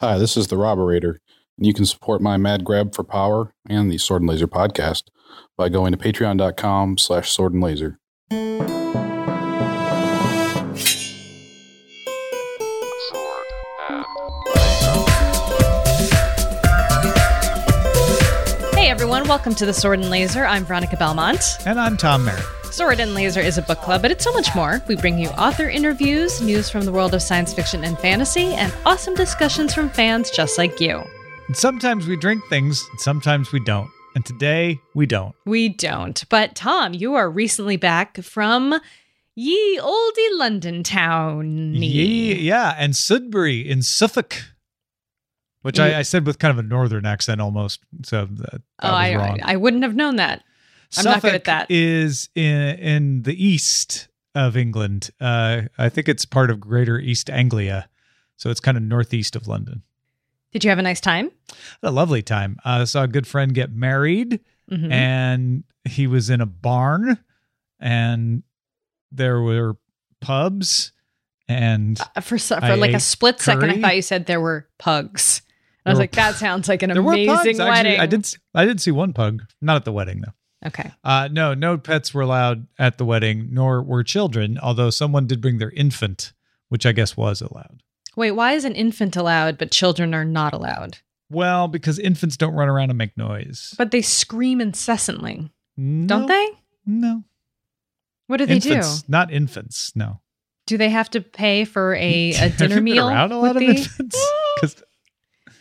Hi, this is the Robberator, and you can support my mad grab for power and the Sword and Laser podcast by going to patreon.com slash sword and laser. Hey everyone, welcome to the Sword and Laser. I'm Veronica Belmont. And I'm Tom Merritt. Sword and Laser is a book club, but it's so much more. We bring you author interviews, news from the world of science fiction and fantasy, and awesome discussions from fans just like you. And sometimes we drink things, sometimes we don't. And today we don't. We don't. But Tom, you are recently back from ye olde London town. Ye, yeah, and Sudbury in Suffolk, which I, I said with kind of a northern accent almost. So that, that oh, I, wrong. I wouldn't have known that. I'm Suffolk not good at that. Is in in the east of England. Uh, I think it's part of Greater East Anglia, so it's kind of northeast of London. Did you have a nice time? A lovely time. I saw a good friend get married, Mhm. and he was in a barn, and there were pubs, and Uh, For, for I like a split second, I thought you said there were pugs. I was were like, that sounds like an amazing pugs. wedding. Actually, I did. I did see one pug, not at the wedding though. Okay. Uh, no, no pets were allowed at the wedding, nor were children. Although someone did bring their infant, which I guess was allowed. Wait, why is an infant allowed but children are not allowed? Well, because infants don't run around and make noise. But they scream incessantly, no, don't they? No, What do they infants, do? not infants. No, Do they have to pay for a, a dinner meal? around a with lot of the- infants. 'Cause,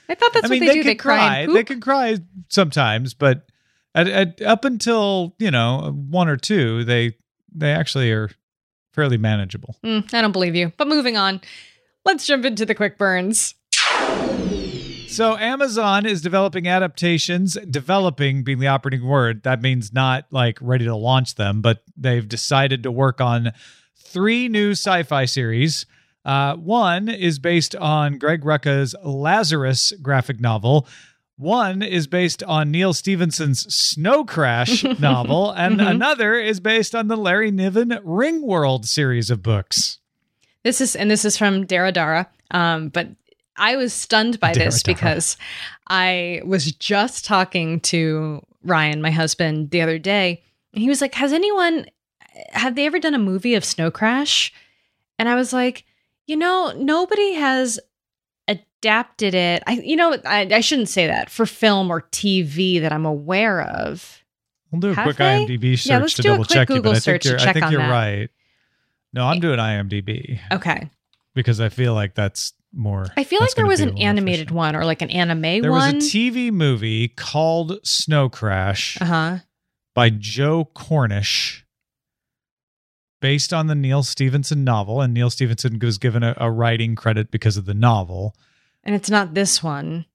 I thought that's I mean, what they, they, do. They cry, cry. They can cry sometimes, but at, at, up until you know one or two, they they actually are fairly manageable. Mm, I don't believe you. But moving on, let's jump into the quick burns. So Amazon is developing adaptations, developing being the operating word. That means not like ready to launch them, but they've decided to work on three new sci-fi series. Uh, one is based on Greg Rucka's Lazarus graphic novel. One is based on Neal Stephenson's Snow Crash novel, and Mhm. another is based on the Larry Niven Ringworld series of books. This is and this is from Dara Dara. Um, but I was stunned by this Dara Dara. because I was just talking to Ryan, my husband, the other day, and he was like, "Has anyone have they ever done a movie of Snow Crash?" And I was like, "You know, nobody has adapted it. I, you know, I, I shouldn't say that for film or TV that I'm aware of." We'll do a Have quick they? IMDb search Yeah, let's to do a double quick check you, Google I search think to you're, I think on you're that. right. No, I'm doing IMDb Okay, because I feel like that's more. I feel like there was an animated one or like an anime There one. was a TV movie called Snow Crash uh huh. by Joe Cornish, based on the Neal Stephenson novel, and Neal Stephenson was given a, a writing credit because of the novel. And it's not this one.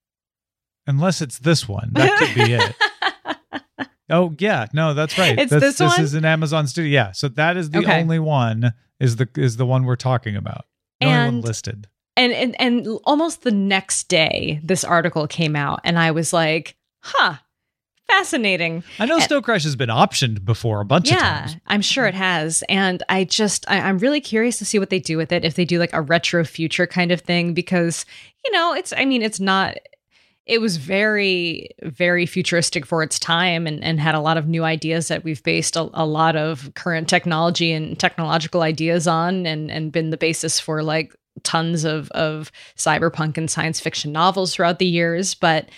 Unless it's this one, that could be it. Oh yeah, no, that's right. It's That's- this This one? is an Amazon studio. Yeah, so that is the Okay. only one. Is the is the one we're talking about? The only one And- listed. and, and and almost the next day, this article came out, and I was like, "Huh, fascinating." I know eh, Snow Crash has been optioned before a bunch of yeah, times. I'm sure it has, and I just I, I'm really curious to see what they do with it. If they do like a retro future kind of thing, because you know, it's I mean, it's not. It was very, very futuristic for its time and, and had a lot of new ideas that we've based a, a lot of current technology and technological ideas on and, and been the basis for like tons of, of cyberpunk and science fiction novels throughout the years. But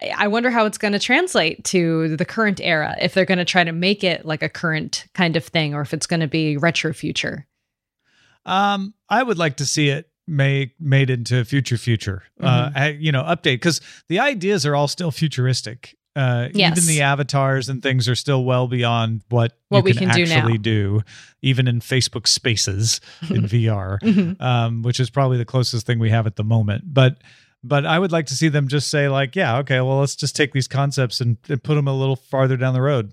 I- wonder how it's going to translate to the current era, if they're going to try to make it like a current kind of thing or if it's going to be retro future. Um, I would like to see it made made into future future. Mm-hmm. Uh, you know, update because the ideas are all still futuristic. Uh, Yes. even the avatars and things are still well beyond what, What you we can, can do actually do, even in Facebook Spaces in VR, Mhm. um, which is probably the closest thing we have at the moment. But but I would like to see them just say like, yeah, okay, well, let's just take these concepts and, and put them a little farther down the road.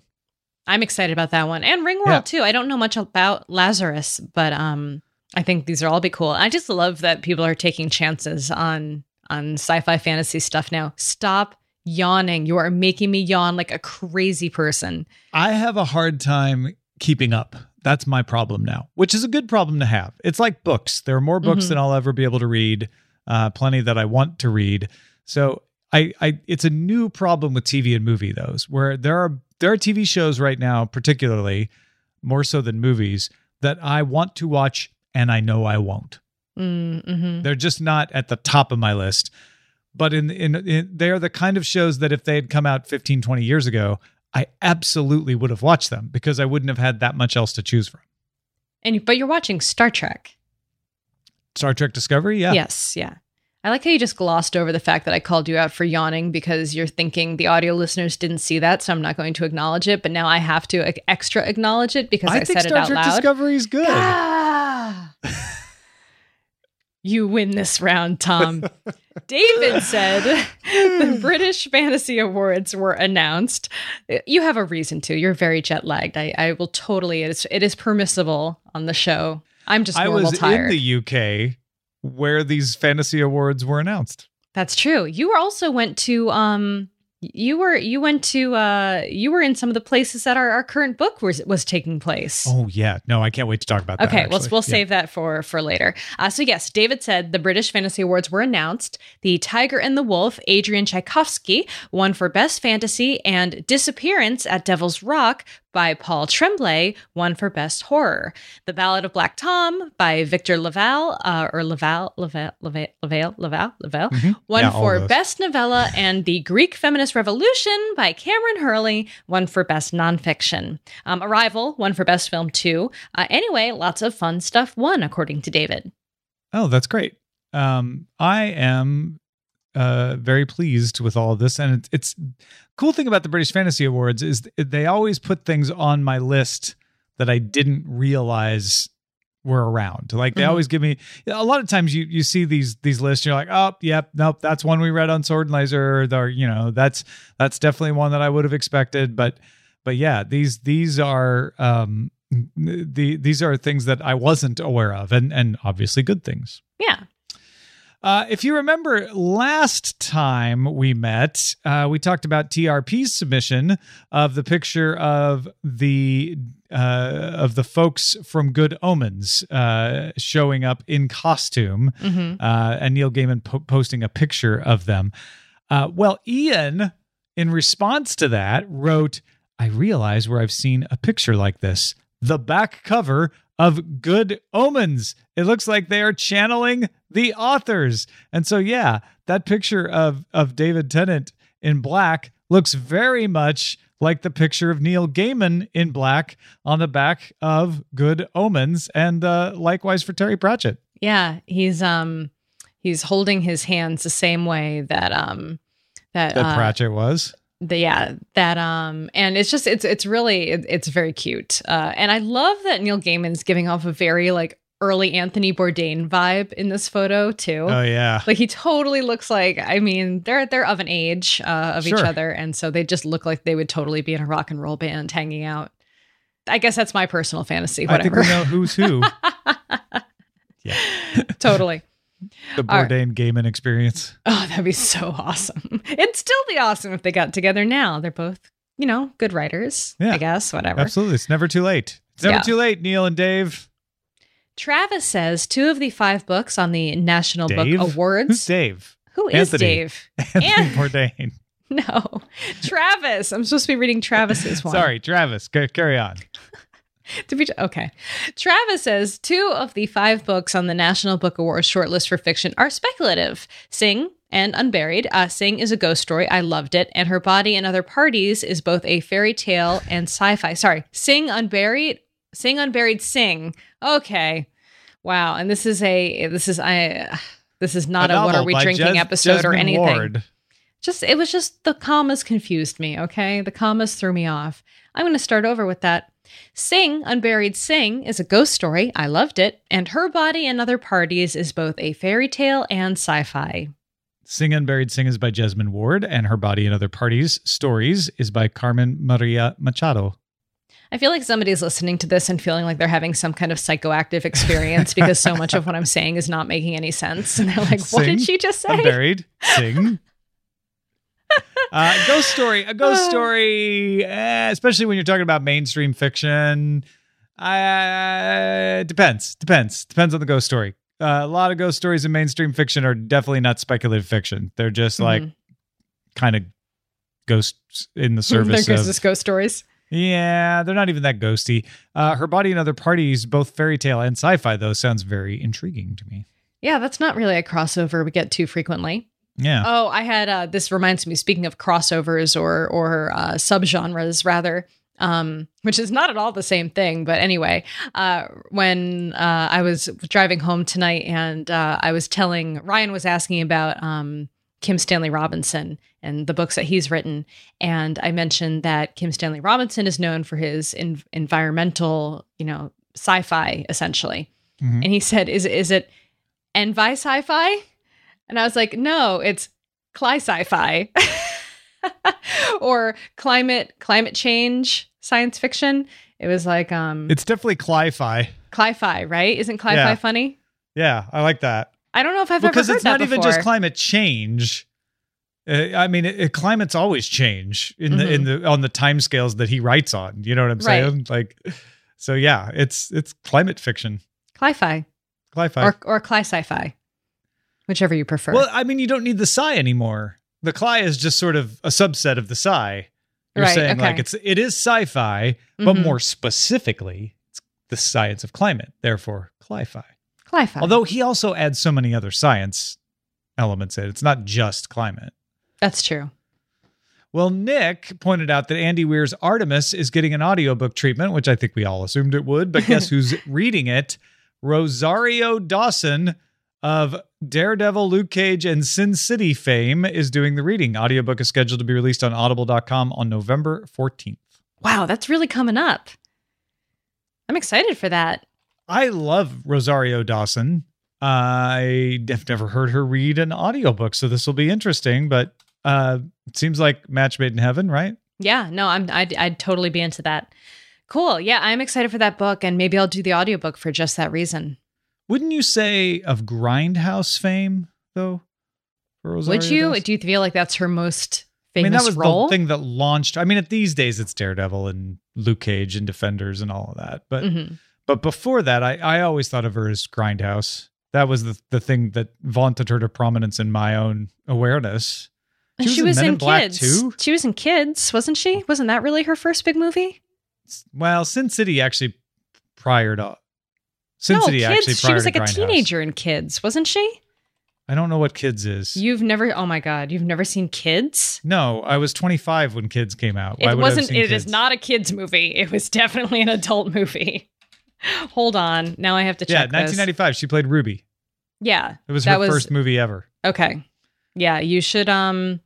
I'm excited about that one and Ringworld Yeah. too. I don't know much about Lazarus, but um, I think these are all be cool. I just love that people are taking chances on on sci-fi fantasy stuff now. Stop yawning. You are making me yawn like a crazy person. I have a hard time keeping up. That's my problem now, which is a good problem to have. It's like books. There are more books Mhm. than I'll ever be able to read. Uh, plenty that I want to read. So I, I, it's a new problem with TV and movie those where there are there are TV shows right now, particularly more so than movies, that I want to watch and I know I won't. Mm-hmm. They're just not at the top of my list. But in, in, in they are the kind of shows that if they had come out 15, 20 years ago, I absolutely would have watched them because I wouldn't have had that much else to choose from. And but you're watching Star Trek. Star Trek Discovery, yeah. Yes, yeah. I like how you just glossed over the fact that I called you out for yawning because you're thinking the audio listeners didn't see that, so I'm not going to acknowledge it. But now I have to like, extra acknowledge it because I, I said Star it out Trek loud. Discovery is good. Ah! you win this round, Tom. David said the British Fantasy Awards were announced. You have a reason to. You're very jet lagged. I, I will totally. It is, it is permissible on the show. I'm just I was tired. in the UK where these fantasy awards were announced. That's true. You also went to um you were you went to uh you were in some of the places that our, our current book was was taking place. Oh yeah, no, I can't wait to talk about that. Okay, we'll we'll Yeah. save that for for later. Uh, so yes, David said the British Fantasy Awards were announced. The Tiger and the Wolf, Adrian Tchaikovsky, won for Best Fantasy, and Disappearance at Devil's Rock by Paul Tremblay won for Best Horror. The Ballad of Black Tom by Victor LaValle uh, or Laval Laval Laval Laval Laval Laval Mhm. won Yeah, for. Best Novella, and The Geek Feminist Revolution by Kameron Hurley won for Best Nonfiction. Um, Arrival won for Best Film too. Uh, anyway, lots of fun stuff won, according to David. Oh, that's great. Um, I am uh, very pleased with all of this, and it, it's cool thing about the British Fantasy Awards is they always put things on my list that I didn't realize were around. Like they Mhm. always give me a lot of times you you see these these lists, you're like, oh, yep, nope, that's one we read on Sword and Laser, or you know, that's that's definitely one that I would have expected, but but yeah, these these are um the these are things that I wasn't aware of, and and obviously good things. Yeah. Uh, if you remember last time we met, uh, we talked about TRP's submission of the picture of the uh, of the folks from Good Omens uh, showing up in costume, hmm uh, and Neil Gaiman po- posting a picture of them. Uh, well, Ian, in response to that, wrote, "I realize where I've seen a picture like this: the back cover of Good Omens. It looks like they are channeling the authors." And so, yeah, that picture of of David Tennant in black looks very much like the picture of Neil Gaiman in black on the back of Good Omens, and uh, likewise for Terry Pratchett. Yeah. He's um he's holding his hands the same way that um that, That uh, Pratchett was. The yeah that um and it's just it's it's really it, it's very cute uh and i love that neil gaiman's giving off a very like early anthony bourdain vibe in this photo too Oh yeah. like he totally looks like i mean they're they're of an age uh, of each other and so they just look like they would totally be in a rock and roll band hanging out i guess that's my personal fantasy I think whatever we know who's who. yeah. totally The All right. Bourdain Gaiman experience. oh that'd be so awesome it'd still be awesome if they got together now they're both you know good writers Yeah. i guess whatever Absolutely. It's never too late. It's never Yeah. too late, Neil and Dave. Travis says two of the five books on the National Dave? Book Awards. Who's Dave? Who is Anthony. Dave? Anthony And- Bourdain. No, Travis. I'm supposed to be reading Travis's one. Sorry, Travis. c- carry on. To be okay. Travis says two of the five books on the National Book Awards shortlist for fiction are speculative. Sing and Unburied. Uh, Sing is a ghost story. I loved it. And Her Body and Other Parties is both a fairy tale and sci-fi. Sorry, Sing Unburied. Sing Unburied. Sing. Okay. Wow. And this is a. This is I. This is not a, what are we drinking Jes- episode or anything Ward. just it was just the commas confused me okay the commas threw me off i'm going to start over with that sing unburied sing is a ghost story i loved it and her body and other parties is both a fairy tale and sci-fi Sing Unburied Sing is by Jesmyn Ward, and Her Body and Other Parties Stories is by Carmen Maria Machado. i feel like somebody's listening to this and feeling like they're having some kind of psychoactive experience because so much of what i'm saying is not making any sense and they're like what Sing did she just say Unburied Sing. Uh, ghost story, a ghost story, eh, especially when you're talking about mainstream fiction. Uh, depends, depends, depends on the ghost story. Uh, a lot of ghost stories in mainstream fiction are definitely not speculative fiction. They're just like Mhm. kind of ghosts in the service There goes of ghost stories. Yeah, they're not even that ghosty. Uh, Her Body and Other Parties, both fairy tale and sci fi, though, sounds very intriguing to me. Yeah, that's not really a crossover we get too frequently. Yeah. Oh, I had uh, this reminds me. Speaking of crossovers or or uh, subgenres, rather, um, which is not at all the same thing. But anyway, uh, when uh, I was driving home tonight, and uh, I was telling Ryan was asking about um, Kim Stanley Robinson and the books that he's written, and I mentioned that Kim Stanley Robinson is known for his en- environmental, you know, sci-fi essentially. Mhm. And he said, "Is is it envi sci-fi?" And I was like, "No, it's cli sci-fi." or climate climate change science fiction. It was like um It's definitely cli-fi. cli-fi, right? Isn't cli-fi Yeah. funny? Yeah, I like that. I don't know if I've because ever heard it's not even just climate change. Uh, I mean, it, it- climates always change in the in the on the timescales that he writes on. You know what I'm Right. saying? Like, so yeah, it's it's climate fiction, Cli-fi cli-fi. or or cli sci-fi, whichever you prefer. Well, I mean, you don't need the psi anymore. The cli is just sort of a subset of the psi. You're Right, saying like it's it is sci-fi, but Mhm. more specifically, it's the science of climate. Therefore, cli-fi. cli-fi. Although he also adds so many other science elements in it. It's not just climate. that's true. Well, Nick pointed out that Andy Weir's Artemis is getting an audiobook treatment, which I think we all assumed it would. But guess who's reading it? Rosario Dawson of Daredevil, Luke Cage, and Sin City fame is doing the reading. Audiobook is scheduled to be released on audible.com on November 14th. Wow, that's really coming up. I'm excited for that. I love Rosario Dawson. I have never heard her read an audiobook, so this will be interesting. But uh, it seems like match made in heaven, right? Yeah, no, I'm I'd, I'd totally be into that. Cool. Yeah, I'm excited for that book and maybe I'll do the audiobook for just that reason. Wouldn't you say of Grindhouse fame though? Would you? Do you feel like that's her most I famous mean, that was role? the thing that launched. I mean, at these days, it's Daredevil and Luke Cage and Defenders and all of that. But Mhm. but before that, I, I always thought of her as Grindhouse. That was the the thing that vaunted her to prominence in my own awareness. And She she was was in Men in Kids. too? She was in Kids, wasn't she? Wasn't that really her first big movie? Well, Sin City actually prior to Sin no, City Kids. actually She was like a teenager in Kids, wasn't she? I don't know what Kids is. You've never. Oh my God, you've never seen Kids? no, I was 25 when Kids came out. Why It would I have wasn't. seen It is Kids? not a kids movie. It was definitely an adult movie. Hold on. Now I have to Yeah, check. this. 1995. She played Ruby. Yeah, It was her was first movie ever. okay. Yeah, you should um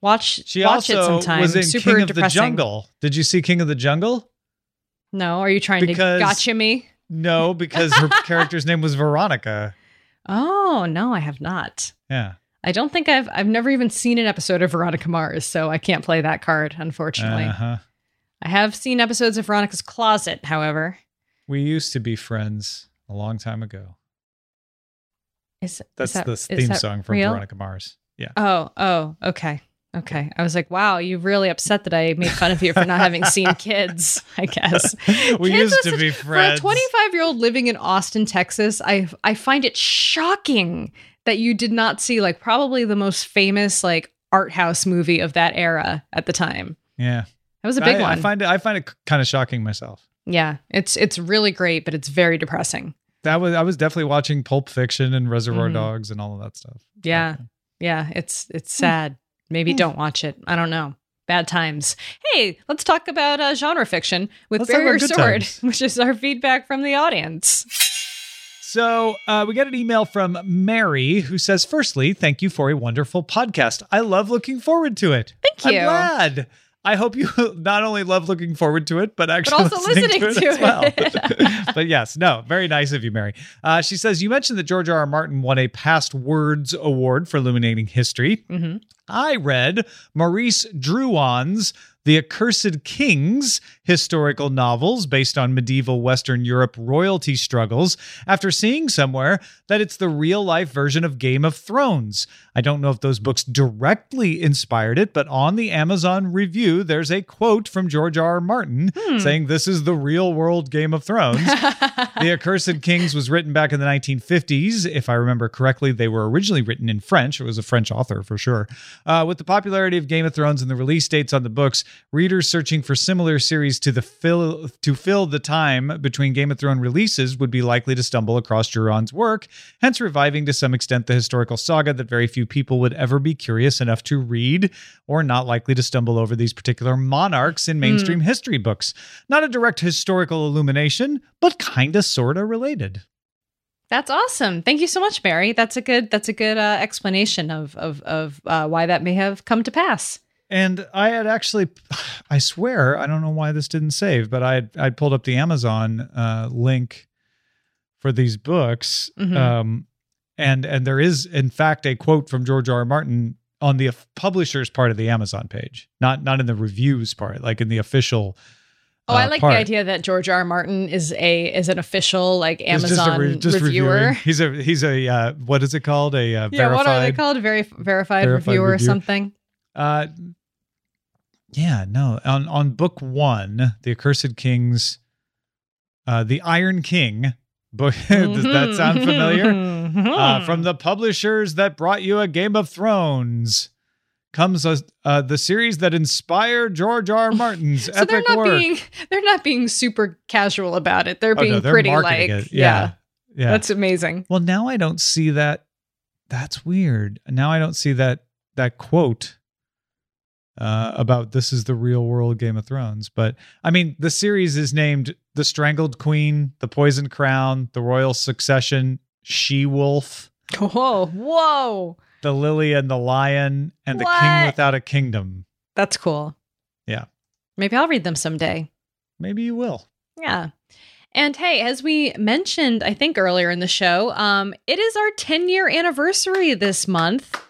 watch She watch also it sometime. was in Super King of depressing. the Jungle. Did you see King of the Jungle? No, are you trying Because- to gotcha me? No, because her character's name was Veronica. Oh no, I have not. Yeah. I don't think I've I've never even seen an episode of Veronica Mars, so I can't play that card, unfortunately. Uh-huh. I have seen episodes of Veronica's Closet, however. We used to be friends a long time ago. Is That's is that, the theme that song from real? Veronica Mars. Yeah. Oh, oh, okay. Okay. I was like, wow, you really upset that I made fun of you for not having seen kids, I guess. we Kids used to such- be friends. For a 25 year old living in Austin, Texas, I I find it shocking that you did not see like probably the most famous like art house movie of that era at the time. yeah. That was a big I, one. I find it I find it kind of shocking myself. yeah, it's it's really great, but it's very depressing. That was I was definitely watching Pulp Fiction and Reservoir Mhm. Dogs and all of that stuff. Yeah. Yeah, it's it's sad. Maybe don't watch it. I don't know. Bad times. Hey, let's talk about uh, genre fiction with Let's Barrier Sword, times. which is our feedback from the audience. So uh, we got an email from Mary who says, "Firstly, thank you for a wonderful podcast. I love looking forward to it. Thank you. I'm glad. I hope you not only love looking forward to it, but actually but also listening, listening to it, to as well. but yes, no, very nice of you, Mary. Uh, she says you mentioned that George R. R. Martin won a Past Words Award for illuminating history. hmm I read Maurice Druon's The Accursed Kings historical novels based on medieval Western Europe royalty struggles after seeing somewhere that it's the real life version of Game of Thrones. I don't know if those books directly inspired it, but on the Amazon review, there's a quote from George R. R. Martin Hmm. saying this is the real world Game of Thrones. the Accursed Kings was written back in the 1950s. If I remember correctly, they were originally written in French. It was a French author for sure. Uh, with the popularity of Game of Thrones and the release dates on the books, readers searching for similar series to the fill to fill the time between Game of Thrones releases would be likely to stumble across Druon's work, hence reviving to some extent the historical saga that very few people would ever be curious enough to read or not likely to stumble over these particular monarchs in mainstream history books. Not a direct historical illumination, but kinda sorta related. That's awesome. Thank you so much, Barry. That's a good that's a good uh, explanation of of of uh, why that may have come to pass. And I had actually, I swear, I don't know why this didn't save, but I had I pulled up the Amazon uh, link for these books, Mhm. um, and and there is in fact a quote from George R. R. Martin on the publisher's part of the Amazon page, not not in the reviews part, like in the official. Oh, I uh, like part. the idea that George R. R. Martin is a is an official like He's just a Amazon re- reviewer. reviewing. He's a he's a uh, what is it called? A uh, Yeah, what are they called? Very verified, Verified reviewer or something. Uh, yeah, no. On on book one, the Accursed Kings, uh, the Iron King book. Does that sound familiar? Mm-hmm. Uh, from the publishers that brought you a Game of Thrones comes a, uh, the series that inspired George R. R. Martin's so epic they're not work. being they're not being super casual about it. They're Oh, being no, they're pretty like yeah. Yeah, yeah. That's amazing. well, now I don't see that. That's weird. Now I don't see that that quote uh, about this is the real world Game of Thrones. But I mean, the series is named The Strangled Queen, The Poisoned Crown, The Royal Succession, She Wolf, Whoa, whoa. The Lily and the Lion, and The King Without a Kingdom. That's cool. Yeah. Maybe I'll read them someday. Maybe you will. Yeah. And hey, as we mentioned, I think earlier in the show, um, it is our 10 year anniversary this month.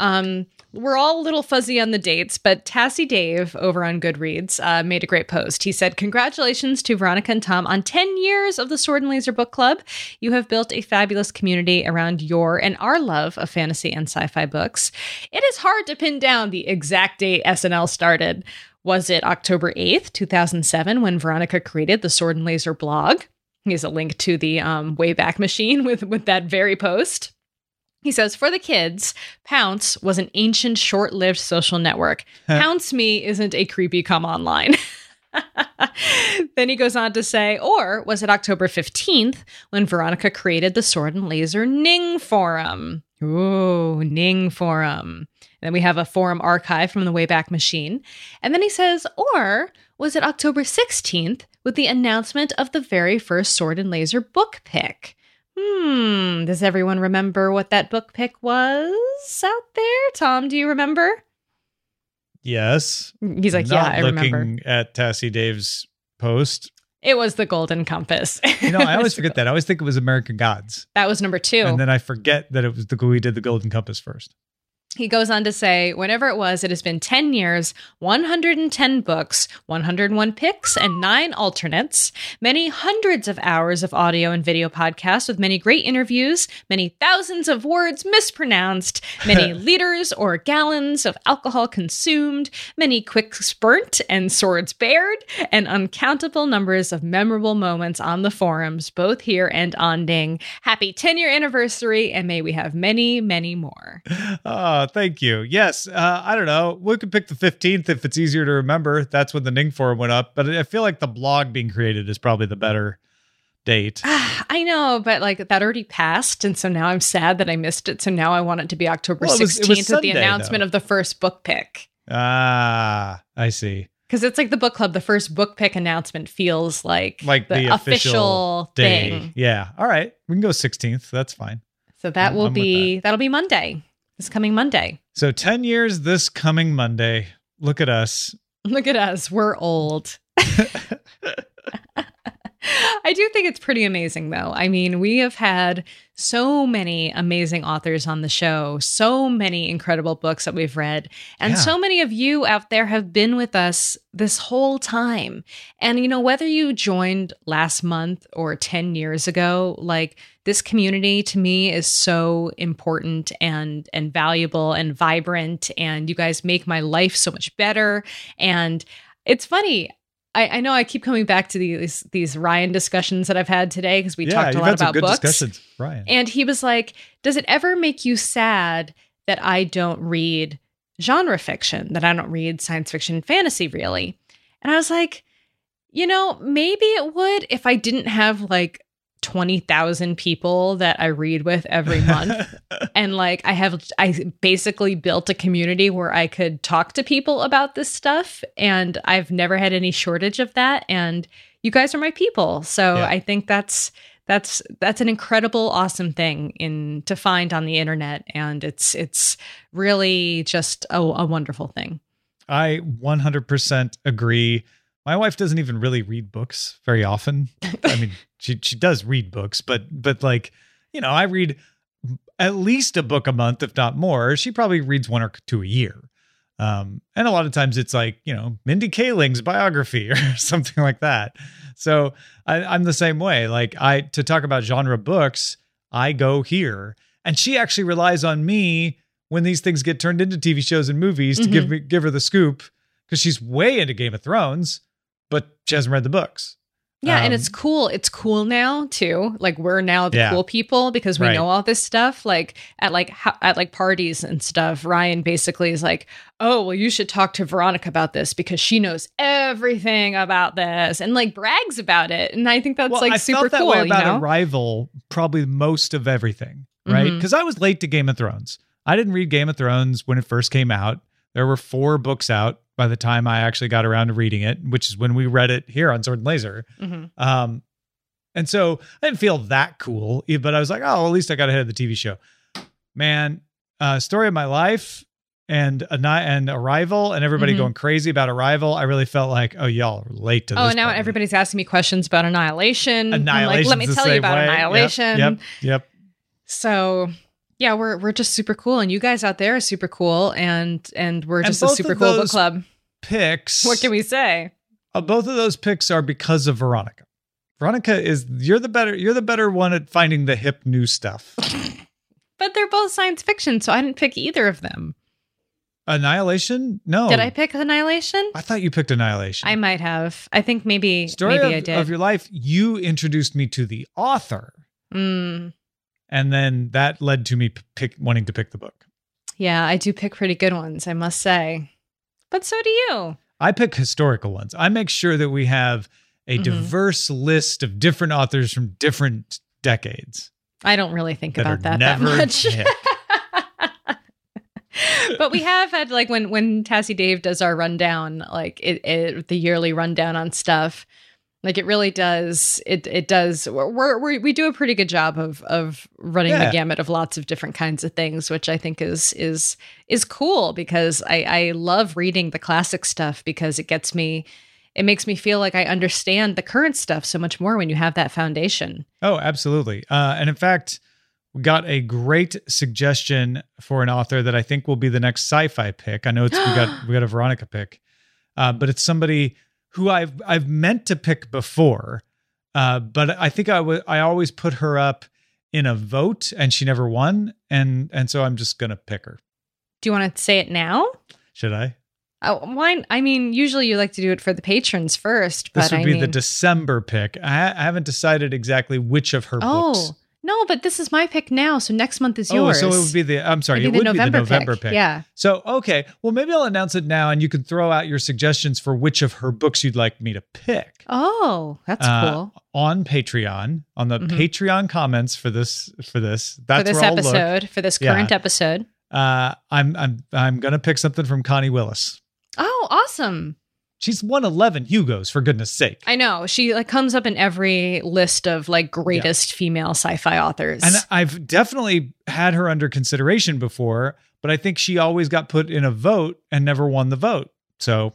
Um, we're all a little fuzzy on the dates, but Tassie Dave over on Goodreads uh, made a great post. He said, Congratulations to Veronica and Tom on 10 years of the Sword and Laser Book Club. You have built a fabulous community around your and our love of fantasy and sci fi books. It is hard to pin down the exact date SNL started. Was it October 8th, 2007, when Veronica created the Sword and Laser blog? Here's a link to the um, Wayback Machine with, with that very post. He says, for the kids, Pownce was an ancient, short lived social network. Pownce Me isn't a creepy come online. then he goes on to say, or was it October 15th when Veronica created the Sword and Laser Ning Forum? Ooh, Ning Forum. Then we have a forum archive from the Wayback Machine. And then he says, or was it October 16th with the announcement of the very first Sword and Laser book pick? Hmm, does everyone remember what that book pick was out there? Tom, do you remember? Yes. He's like, Not yeah, I looking remember. at Tassie Dave's post. It was the Golden Compass. You know, I always forget that. I always think it was American Gods. that was number two. And then I forget that it was the we did the Golden Compass first. He goes on to say, whenever it was, it has been 10 years, 110 books, 101 picks, and nine alternates, many hundreds of hours of audio and video podcasts with many great interviews, many thousands of words mispronounced, many liters or gallons of alcohol consumed, many quicks burnt and swords bared, and uncountable numbers of memorable moments on the forums, both here and on Ning. Happy 10 year anniversary, and may we have many, many more. Ah, Oh, thank you. Yes, uh, I don't know. We could pick the 15th if it's easier to remember. That's when the Ning forum went up. But I feel like the blog being created is probably the better date. I know, but like that already passed, and so now I'm sad that I missed it. So now I want it to be October Well, it was- it was 16th with Sunday, the announcement though. of the first book pick. Ah, I see. Because it's like the book club, the first book pick announcement feels like Like the, official, day. thing. Yeah. All right. We can go 16th. That's fine. So that I'm- will I'm with be that'll be Monday. This coming Monday. So 10 years this coming Monday. Look at us. Look at us, we're old. I do think it's pretty amazing, though. I mean, we have had so many amazing authors on the show, so many incredible books that we've read, and Yeah. so many of you out there have been with us this whole time. And, you know, whether you joined last month or 10 years ago, like this community to me is so important and and valuable and vibrant and you guys make my life so much better and it's funny I, I know I keep coming back to these these Ryan discussions that I've had today because we yeah, talked a lot about good books. discussions, Ryan. And he was like, Does it ever make you sad that I don't read genre fiction, that I don't read science fiction and fantasy really? And I was like, You know, maybe it would if I didn't have like 20,000 people that I read with every month. and like I have I basically built a community where I could talk to people about this stuff and I've never had any shortage of that and you guys are my people. So Yeah. I think that's that's that's an incredible awesome thing in to find on the internet and it's it's really just a, a wonderful thing. I 100% agree. My wife doesn't even really read books very often. I mean, she she does read books, but but like, you know, I read at least a book a month, if not more. She probably reads one or two a year. Um, and a lot of times it's like, you know, Mindy Kaling's biography or something like that. So I, I'm the same way. Like I to talk about genre books, I go here. And she actually relies on me when these things get turned into TV shows and movies to give me give her the scoop because she's way into Game of Thrones, but she hasn't read the books. Yeah, and Um, it's cool. It's cool now too. Like we're now the Yeah. cool people because we Right. know all this stuff. Like at like ho- at like parties and stuff. Ryan basically is like, "Oh, well, you should talk to Veronica about this because she knows everything about this," and like brags about it. And I think that's well, like I super cool. way you about know? Arrival probably most of everything, right? Because I was late to Game of Thrones. I didn't read Game of Thrones when it first came out. There were four books out by the time I actually got around to reading it, which is when we read it here on Sword and Laser. Mhm. Um, and so I didn't feel that cool, but I was like, oh, well, at least I got ahead of the TV show. Man, uh, story of my life and a ni- and Arrival and everybody Mhm. going crazy about Arrival. I really felt like, oh, y'all are late to Oh, now party. everybody's asking me questions about Annihilation. I'm like, let me tell you about way. Yep, Annihilation. Yep, yep. So yeah, we're we're just super cool, and you guys out there are super cool, and and we're And just a super cool book club. Picks. What can we say? Uh, both of those picks are because of Veronica. Veronica is you're the better you're the better one at finding the hip new stuff. But they're both science fiction, so I didn't pick either of them. Annihilation? No. Did I pick Annihilation? I thought you picked Annihilation. I might have. I think maybe Story maybe of, I did. of your life. You introduced me to the author, Mm, and then that led to me pick wanting to pick the book. yeah, I do pick pretty good ones, I must say. But so do you. I pick historical ones. I make sure that we have a Mhm. diverse list of different authors from different decades. I don't really think That about that that much. but we have had like when when Tassie Dave does our rundown, like it, it the yearly rundown on stuff. Like it really does. It it does. We're, we're we do a pretty good job of of running Yeah. the gamut of lots of different kinds of things, which I think is is is cool because I I love reading the classic stuff because it gets me. It makes me feel like I understand the current stuff so much more when you have that foundation. Oh, absolutely. Uh, and in fact, we got a great suggestion for an author that I think will be the next sci-fi pick. I know it's we got we got a Veronica pick, uh, but it's somebody who I've I've meant to pick before, uh, but I think I would I always put her up in a vote and she never won, and and so I'm just gonna pick her. Do you want to say it now? Should I? Oh, why? I mean, usually you like to do it for the patrons first, but This would I be mean, the December pick. I, I haven't decided exactly which of her oh books. No, but this is my pick now, so next month is yours. Oh, so it would be the. I'm sorry, It'd it would be the November pick. Yeah, So, okay. Well, maybe I'll announce it now and you can throw out your suggestions for which of her books you'd like me to pick Oh, that's Uh, cool. on Patreon, on the Mhm. Patreon comments for this for this. That's For this where I'll look. episode, for this Yeah. current episode. Uh I'm I'm I'm going to pick something from Connie Willis. Oh, awesome! She's won 11 Hugos for goodness sake. I know she like comes up in every list of like greatest female sci-fi authors. And I've definitely had her under consideration before, but I think she always got put in a vote and never won the vote. So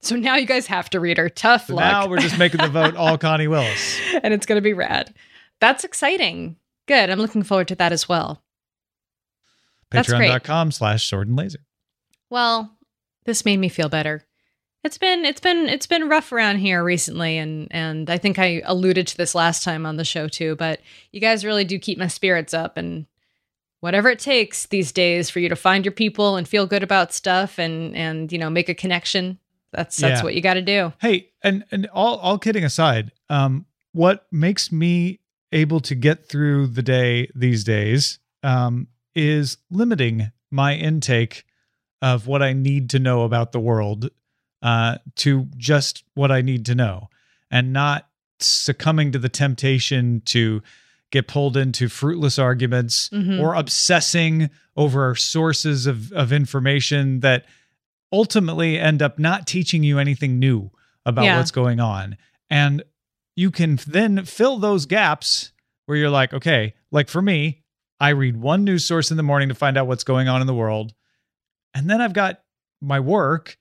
So now you guys have to read her. Tough So luck. now we're just making the vote all Connie Willis. and it's going to be rad. That's exciting. Good. I'm looking forward to that as well. Patreon.com slash sword and laser. Well, this made me feel better. It's been it's been it's been rough around here recently and and I think I alluded to this last time on the show too, but you guys really do keep my spirits up and whatever it takes these days for you to find your people and feel good about stuff and and you know make a connection. That's that's Yeah. what you got to do. Hey, and and all all kidding aside, um, what makes me able to get through the day these days um, is limiting my intake of what I need to know about the world uh, to just what I need to know, and not succumbing to the temptation to get pulled into fruitless arguments Mhm. or obsessing over sources of, of information that ultimately end up not teaching you anything new about Yeah. what's going on. And you can then fill those gaps where you're like, okay, like for me, I read one news source in the morning to find out what's going on in the world. And then I've got my work,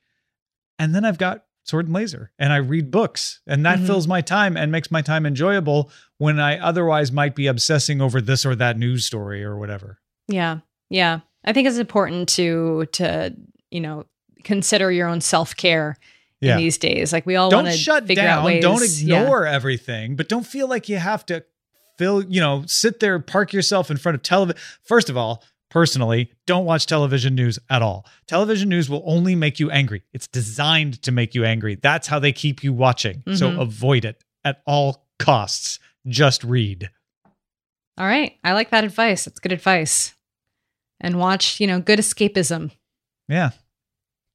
and then I've got sword and laser, and I read books, and that Mhm. fills my time and makes my time enjoyable when I otherwise might be obsessing over this or that news story or whatever. Yeah. Yeah. I think it's important to to, you know, consider your own self-care Yeah. in these days. Like we all don't shut figure down out ways. don't yeah. ignore everything but don't feel like you have to fill you know sit there park yourself in front of television first of all personally don't watch television news at all. Television news will only make you angry. It's designed to make you angry. That's how they keep you watching. So Mhm. avoid it at all costs. Just read. All right. I like that advice. That's good advice. And watch, you know, good escapism. Yeah.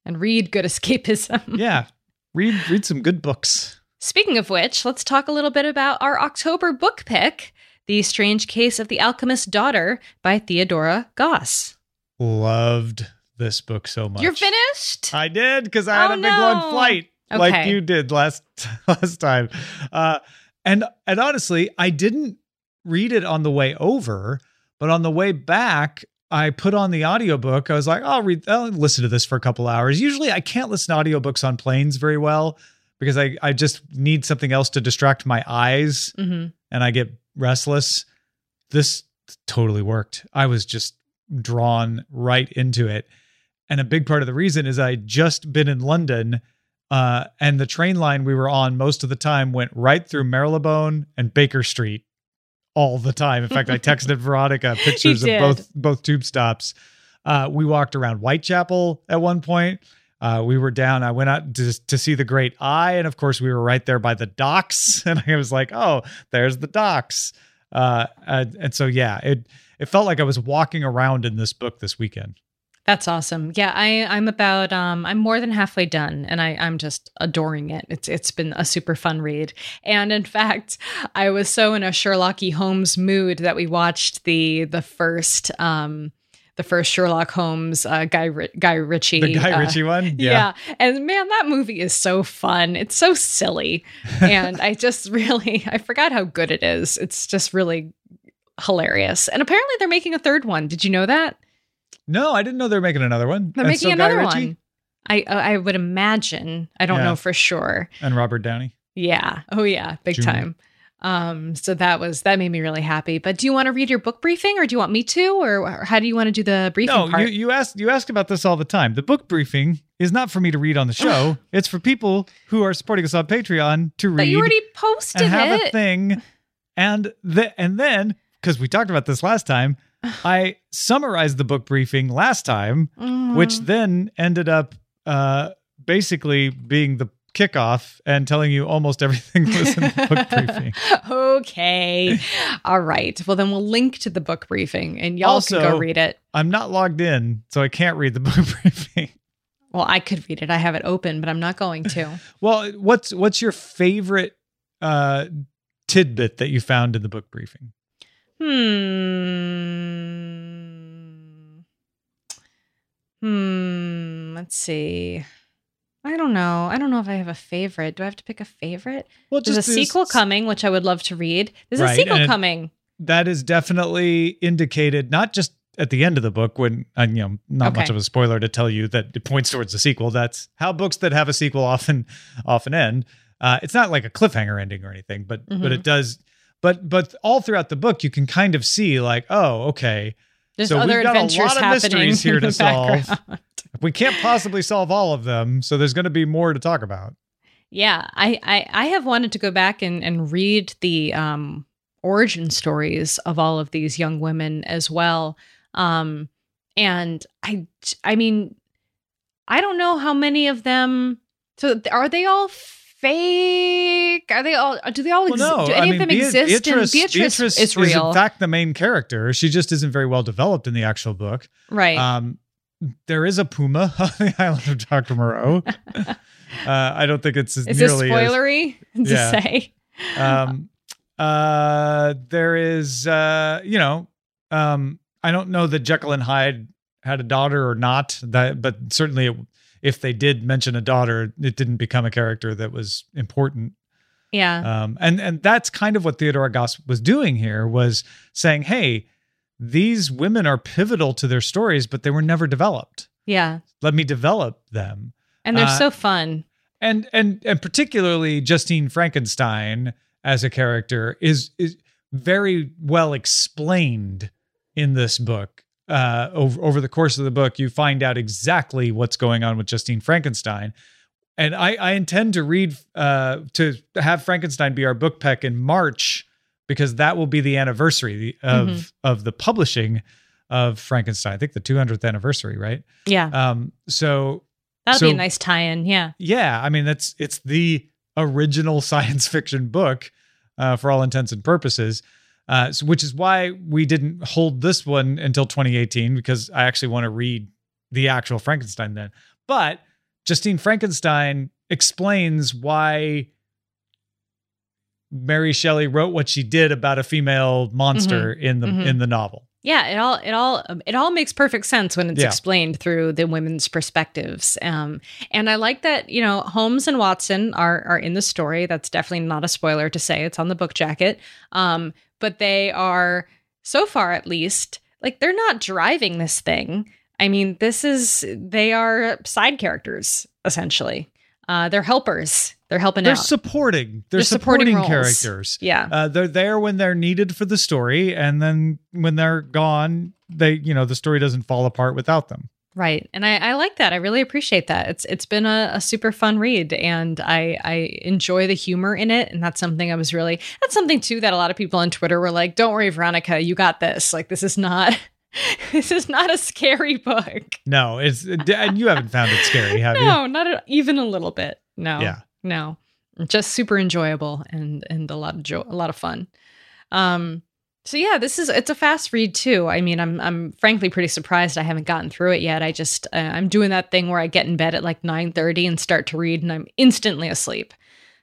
And read good escapism. yeah. Read read some good books. Speaking of which, let's talk a little bit about our October book pick The Strange Case of the Alchemist's Daughter by Theodora Goss. loved this book so much You're finished? I did because I had Oh, a big long no. flight like you did last last time. Uh, and and honestly, I didn't read it on the way over, but on the way back, I put on the audiobook. I was like, I'll read I'll listen to this for a couple hours. Usually I can't listen to audiobooks on planes very well because I, I just need something else to distract my eyes hmm and I get restless. This totally worked. I was just drawn right into it. And a big part of the reason is I just been in London uh, and the train line we were on most of the time went right through Marylebone and Baker Street all the time. In fact, I texted Veronica pictures of both both tube stops. Uh, we walked around Whitechapel at one point. Uh, we were down. I went out to, to see the Great Eye, and of course, we were right there by the docks. And I was like, "Oh, there's the docks." Uh, and, and so, yeah, it it felt like I was walking around in this book this weekend. That's awesome. Yeah, I, I'm about um I'm more than halfway done and I, I'm just adoring it. It's it's been a super fun read. And in fact, I was so in a Sherlock E. Holmes mood that we watched the the first um the first Sherlock Holmes uh, Guy Ri- Guy Ritchie The Guy uh, Ritchie one, Yeah. yeah. And man, that movie is so fun. It's so silly. And I just really I forgot how good it is. It's just really hilarious. And apparently they're making a third one. Did you know that? No, I didn't know they were making another one. They're And making so another one. I uh, I would imagine. I don't Yeah. know for sure. and Robert Downey. Yeah. Oh yeah, big Junior. time. Um so that was that made me really happy. But do you want to read your book briefing or do you want me to or how do you want to do the briefing No, part? you you ask you ask about this all the time. The book briefing is not for me to read on the show. it's for people who are supporting us on Patreon to but read you already posted and have it. a thing, and the and then because we talked about this last time, I summarized the book briefing last time, which Mm. then ended up uh, basically being the kickoff and telling you almost everything was in the book briefing. okay. All right. Well, then we'll link to the book briefing and y'all can go read it. I'm not logged in, so I can't read the book briefing. Well, I could read it. I have it open, but I'm not going to. Well, what's what's your favorite uh, tidbit that you found in the book briefing? Hmm. Hmm. Let's see. I don't know. I don't know if I have a favorite. Do I have to pick a favorite? Well, There's a sequel coming, which I would love to read. There's a sequel coming. That is definitely indicated not just at the end of the book when uh, you know not Okay. much of a spoiler to tell you that it points towards the sequel. That's how books that have a sequel often often end. Uh, it's not like a cliffhanger ending or anything, but but Mhm. it does. But but all throughout the book, you can kind of see like, oh, okay, There's So we've other got a adventures lot of happening mysteries here to solve. we can't possibly solve all of them, so there's going to be more to talk about. Yeah, I, I I have wanted to go back and and read the um origin stories of all of these young women as well. Um and I I mean I don't know how many of them so are they all fake? Are they all do they all Well, exist? no, do any I mean, of them exist? Beatrice, Beatrice, Beatrice is real. in fact the main character. She just isn't very well developed in the actual book. right. Um, there is a puma on the island of Dr. Moreau. uh, I don't think it's as is this nearly as spoilery to Yeah. say? um uh there is uh you know um i don't know that jekyll and hyde had a daughter or not that but certainly it, if they did mention a daughter it didn't become a character that was important Yeah. um and and that's kind of what theodora goss was doing here was saying hey these women are pivotal to their stories but they were never developed yeah. let me develop them And they're uh, so fun. and and and particularly Justine Frankenstein as a character is is very well explained in this book. Uh, over over the course of the book, you find out exactly what's going on with Justine Frankenstein. And I, I intend to read uh, to have Frankenstein be our book peck in March because that will be the anniversary of Mhm. of the publishing of Frankenstein. I think the 200th anniversary, right? Yeah. Um, so That'll be a nice tie-in. Yeah. yeah, I mean that's it's the original science fiction book uh, for all intents and purposes, uh, so- which is why we didn't hold this one until 2018 because I actually want to read the actual Frankenstein then. But Justine Frankenstein explains why Mary Shelley wrote what she did about a female monster in the mhm. in the novel. Yeah, it all it all it all makes perfect sense when it's Yeah. explained through the women's perspectives. Um, and I like that you know Holmes and Watson are are in the story. That's definitely not a spoiler to say it's on the book jacket. Um, but they are so far at least like they're not driving this thing. I mean, this is they are side characters essentially. Uh, they're helpers. They're helping They're out. supporting. They're, They're supporting supporting, characters. yeah. Uh, they're there when they're needed for the story, and then when they're gone, they you know the story doesn't fall apart without them. Right. And I, I like that. I really appreciate that. It's it's been a, a super fun read and I I enjoy the humor in it. And that's something I was really that's something too that a lot of people on Twitter were like, Don't worry, Veronica, you got this. Like this is not this is not a scary book. No, it's and you haven't found it scary, have you? No, not a, even a little bit. No. Yeah. No. Just super enjoyable and and a lot of joy a lot of fun. Um so yeah, this is it's a fast read too. I mean, I'm I'm frankly pretty surprised I haven't gotten through it yet. I just uh, I'm doing that thing where I get in bed at like 9:30 and start to read and I'm instantly asleep.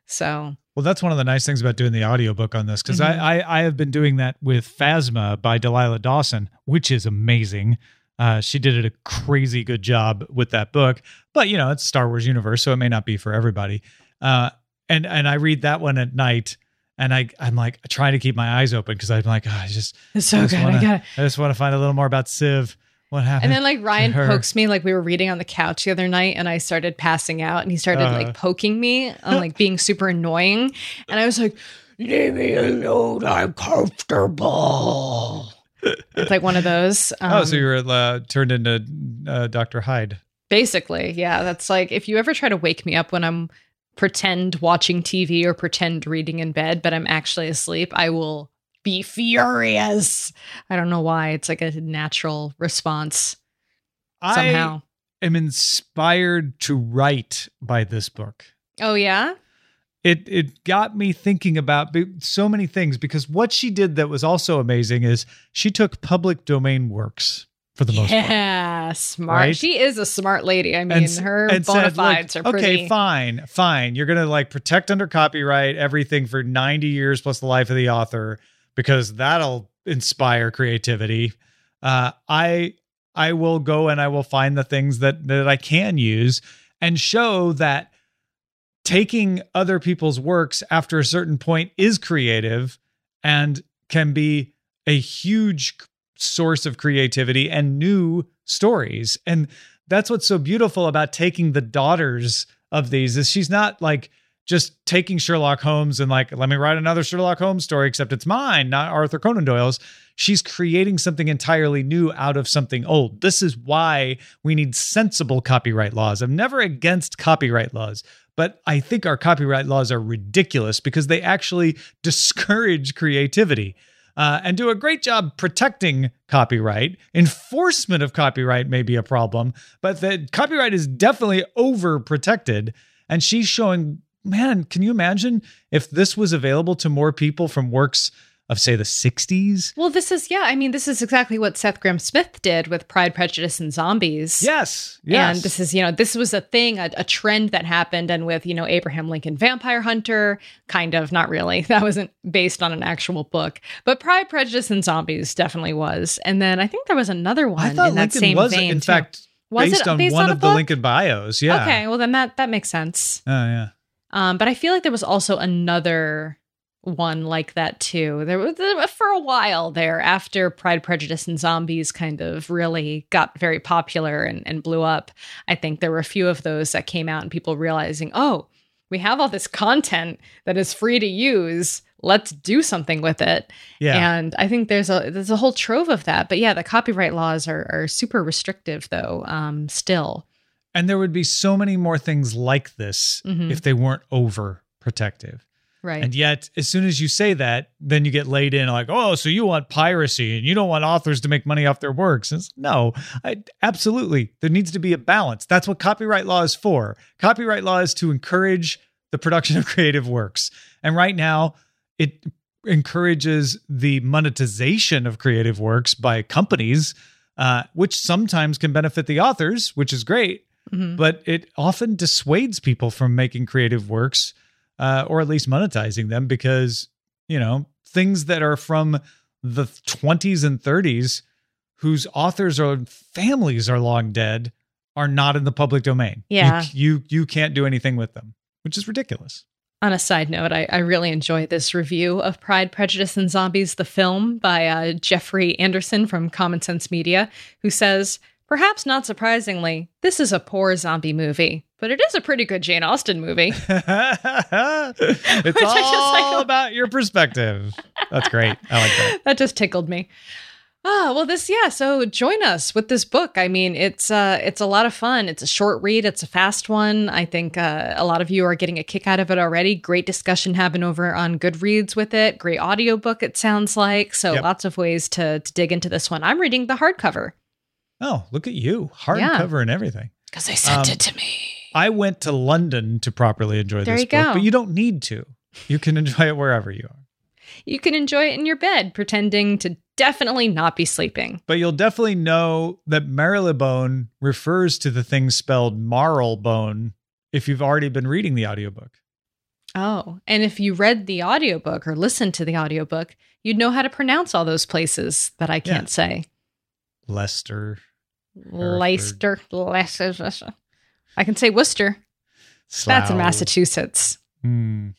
So, Well, that's one of the nice things about doing the audiobook on this because Mhm. I, I I have been doing that with Phasma by Delilah Dawson, which is amazing. Uh, she did it a crazy good job with that book, but you know it's Star Wars universe, so it may not be for everybody. Uh, and and I read that one at night, and I I'm like trying to keep my eyes open because I'm like oh, I just it's so I just good. wanna- I got I just want to find a little more about Civ. What happened? And then like Ryan pokes me like we were reading on the couch the other night and I started passing out and he started Uh-huh. like poking me and like being super annoying and I was like leave me alone I'm comfortable. it's like one of those. Um, oh, so you were uh, turned into uh, Doctor Hyde. basically, yeah, that's like if you ever try to wake me up when I'm pretend watching TV or pretend reading in bed but I'm actually asleep, I will be furious. I don't know why. It's like a natural response somehow. I am inspired to write by this book. oh yeah? It it got me thinking about so many things because what she did that was also amazing is she took public domain works for the most part. Yeah, smart. Right? She is a smart lady. I mean, s- her and bona said, fides are pretty. Okay, fine, fine. You're gonna like protect under copyright everything for 90 years plus the life of the author because that'll inspire creativity. Uh, I I will go and I will find the things that that I can use and show that taking other people's works after a certain point is creative and can be a huge source of creativity and new stories. And that's what's so beautiful about taking the daughters of these is she's not like just taking Sherlock Holmes and like, let me write another Sherlock Holmes story, except it's mine, not Arthur Conan Doyle's. She's creating something entirely new out of something old. This is why we need sensible copyright laws. I'm never against copyright laws, but I think our copyright laws are ridiculous because they actually discourage creativity. Uh, and do a great job protecting copyright. Enforcement of copyright may be a problem, but the copyright is definitely overprotected. And she's showing man, can you imagine if this was available to more people from works of say the 60s? Well, this is yeah, I mean this is exactly what Seth Grahame-Smith did with Pride, Prejudice and Zombies. Yes. Yes. And this is, you know, this was a thing, a, a trend that happened and with, you know, Abraham Lincoln Vampire Hunter, kind of, not really. That wasn't based on an actual book. But Pride, Prejudice and Zombies definitely was. And then I think there was another one I thought in that Lincoln same was vein. in too. fact Was based it on based one on of the? Lincoln bios. Yeah. Okay, well then that that makes sense. Oh yeah. Um, but I feel like there was also another one like that too. There was uh, for a while there after Pride, Prejudice, and Zombies kind of really got very popular and, and blew up. I think there were a few of those that came out and people realizing, oh, we have all this content that is free to use. Let's do something with it. Yeah. And I think there's a there's a whole trove of that. But yeah, the copyright laws are are super restrictive though, um, still. And there would be so many more things like this Mhm. if they weren't overprotective. Right. And yet, as soon as you say that, then you get laid in like, oh, so you want piracy and you don't want authors to make money off their works. And it's- no, I, absolutely. There needs to be a balance. That's what copyright law is for. Copyright law is to encourage the production of creative works. And right now, it encourages the monetization of creative works by companies, uh, which sometimes can benefit the authors, which is great Mhm. but it often dissuades people from making creative works uh, or at least monetizing them because you know things that are from the 20s and 30s whose authors or families are long dead are not in the public domain You- Yeah. you you, can't do anything with them which is ridiculous On a side note, I, I really enjoy this review of Pride, Prejudice, and Zombies, the film by uh, Jeffrey Anderson from Common Sense Media, who says, Perhaps not surprisingly, this is a poor zombie movie, but it is a pretty good Jane Austen movie. it's Which I just, all like- about your perspective that's great i like that that just tickled me. Ah, well, this yeah. So join us with this book. I mean, it's uh, it's a lot of fun. It's a short read. It's a fast one. I think uh, a lot of you are getting a kick out of it already. Great discussion happened over on Goodreads with it. Great audiobook. It sounds like so. Yep. Lots of ways to to dig into this one. I'm reading the hardcover oh look at you Yeah. hardcover and everything because they sent Um, it to me. I went to London to properly enjoy There this you book, go. but you don't need to. You can enjoy it wherever you are. You can enjoy it in your bed, pretending to definitely not be sleeping. But you'll definitely know that Marylebone refers to the thing spelled Marlbone if you've already been reading the audiobook. Oh, and if you read the audiobook or listened to the audiobook, you'd know how to pronounce all those places that I can't say. Leicester. Leicester, Leicester. I can say Worcester. That's in Massachusetts. Hmm.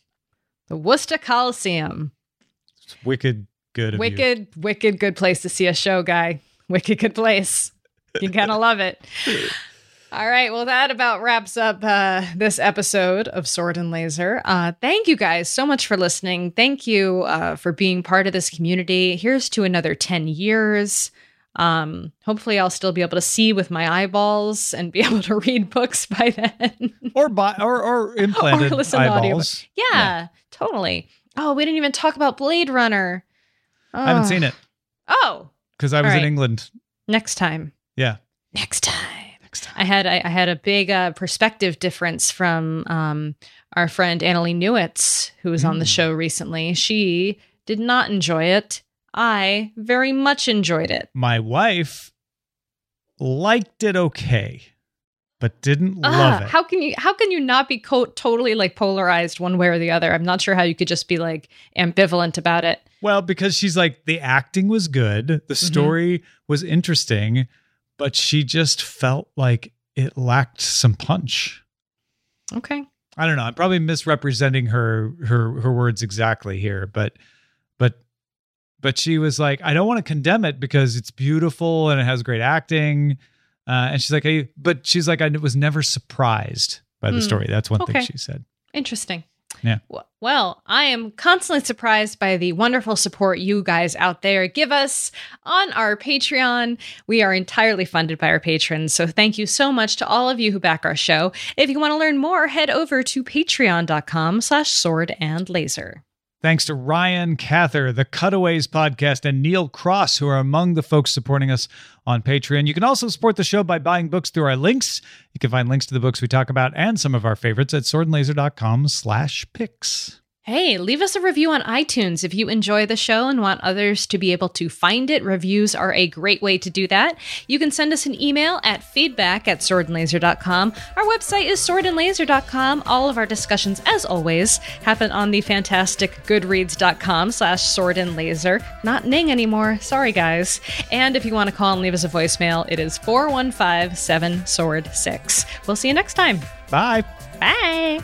The Worcester Coliseum. It's wicked good of you. Wicked, wicked good place to see a show, guy. Wicked good place. You're gonna love it. All right, well, that about wraps up uh, this episode of Sword and Laser. Uh, thank you guys so much for listening. Thank you uh, for being part of this community. Here's to another 10 years. Um, hopefully, I'll still be able to see with my eyeballs and be able to read books by then. Or buy or or implanted Or listen to eyeballs. yeah, totally. Oh, we didn't even talk about Blade Runner. I haven't seen it Oh, because I was All in. England. next time. Yeah. Next time. Next time. I had I, I had a big uh, perspective difference from um, our friend Annalee Newitz, who was on the Mm. show recently. She did not enjoy it. I very much enjoyed it. My wife liked it okay, but didn't Ah, love it. How can you how can you not be co- totally like polarized one way or the other? I'm not sure how you could just be like ambivalent about it. Well, because she's like the acting was good, the Mm-hmm. story was interesting, but she just felt like it lacked some punch. Okay. I don't know. I'm probably misrepresenting her her her words exactly here, but but she was like, I don't want to condemn it because it's beautiful and it has great acting. Uh, and she's like, I, but she's like, I was never surprised by the Hmm. story. That's one Okay. thing she said. Interesting. Yeah. Well, I am constantly surprised by the wonderful support you guys out there give us on our Patreon. We are entirely funded by our patrons, so thank you so much to all of you who back our show. If you want to learn more, head over to patreon.com slash sword and laser. Thanks to Ryan Cather, the Cutaways podcast, and Neil Cross, who are among the folks supporting us on Patreon. You can also support the show by buying books through our links. You can find links to the books we talk about and some of our favorites at swordandlaser.com slash picks. Hey, leave us a review on iTunes if you enjoy the show and want others to be able to find it. Reviews are a great way to do that. You can send us an email at feedback at swordandlaser.com. Our website is swordandlaser.com. All of our discussions, as always, happen on the fantastic goodreads.com slash swordandlaser. Not Ning anymore. Sorry, guys. And if you want to call and leave us a voicemail, it is 415 7 Sword 6. We'll see you next time. Bye. Bye.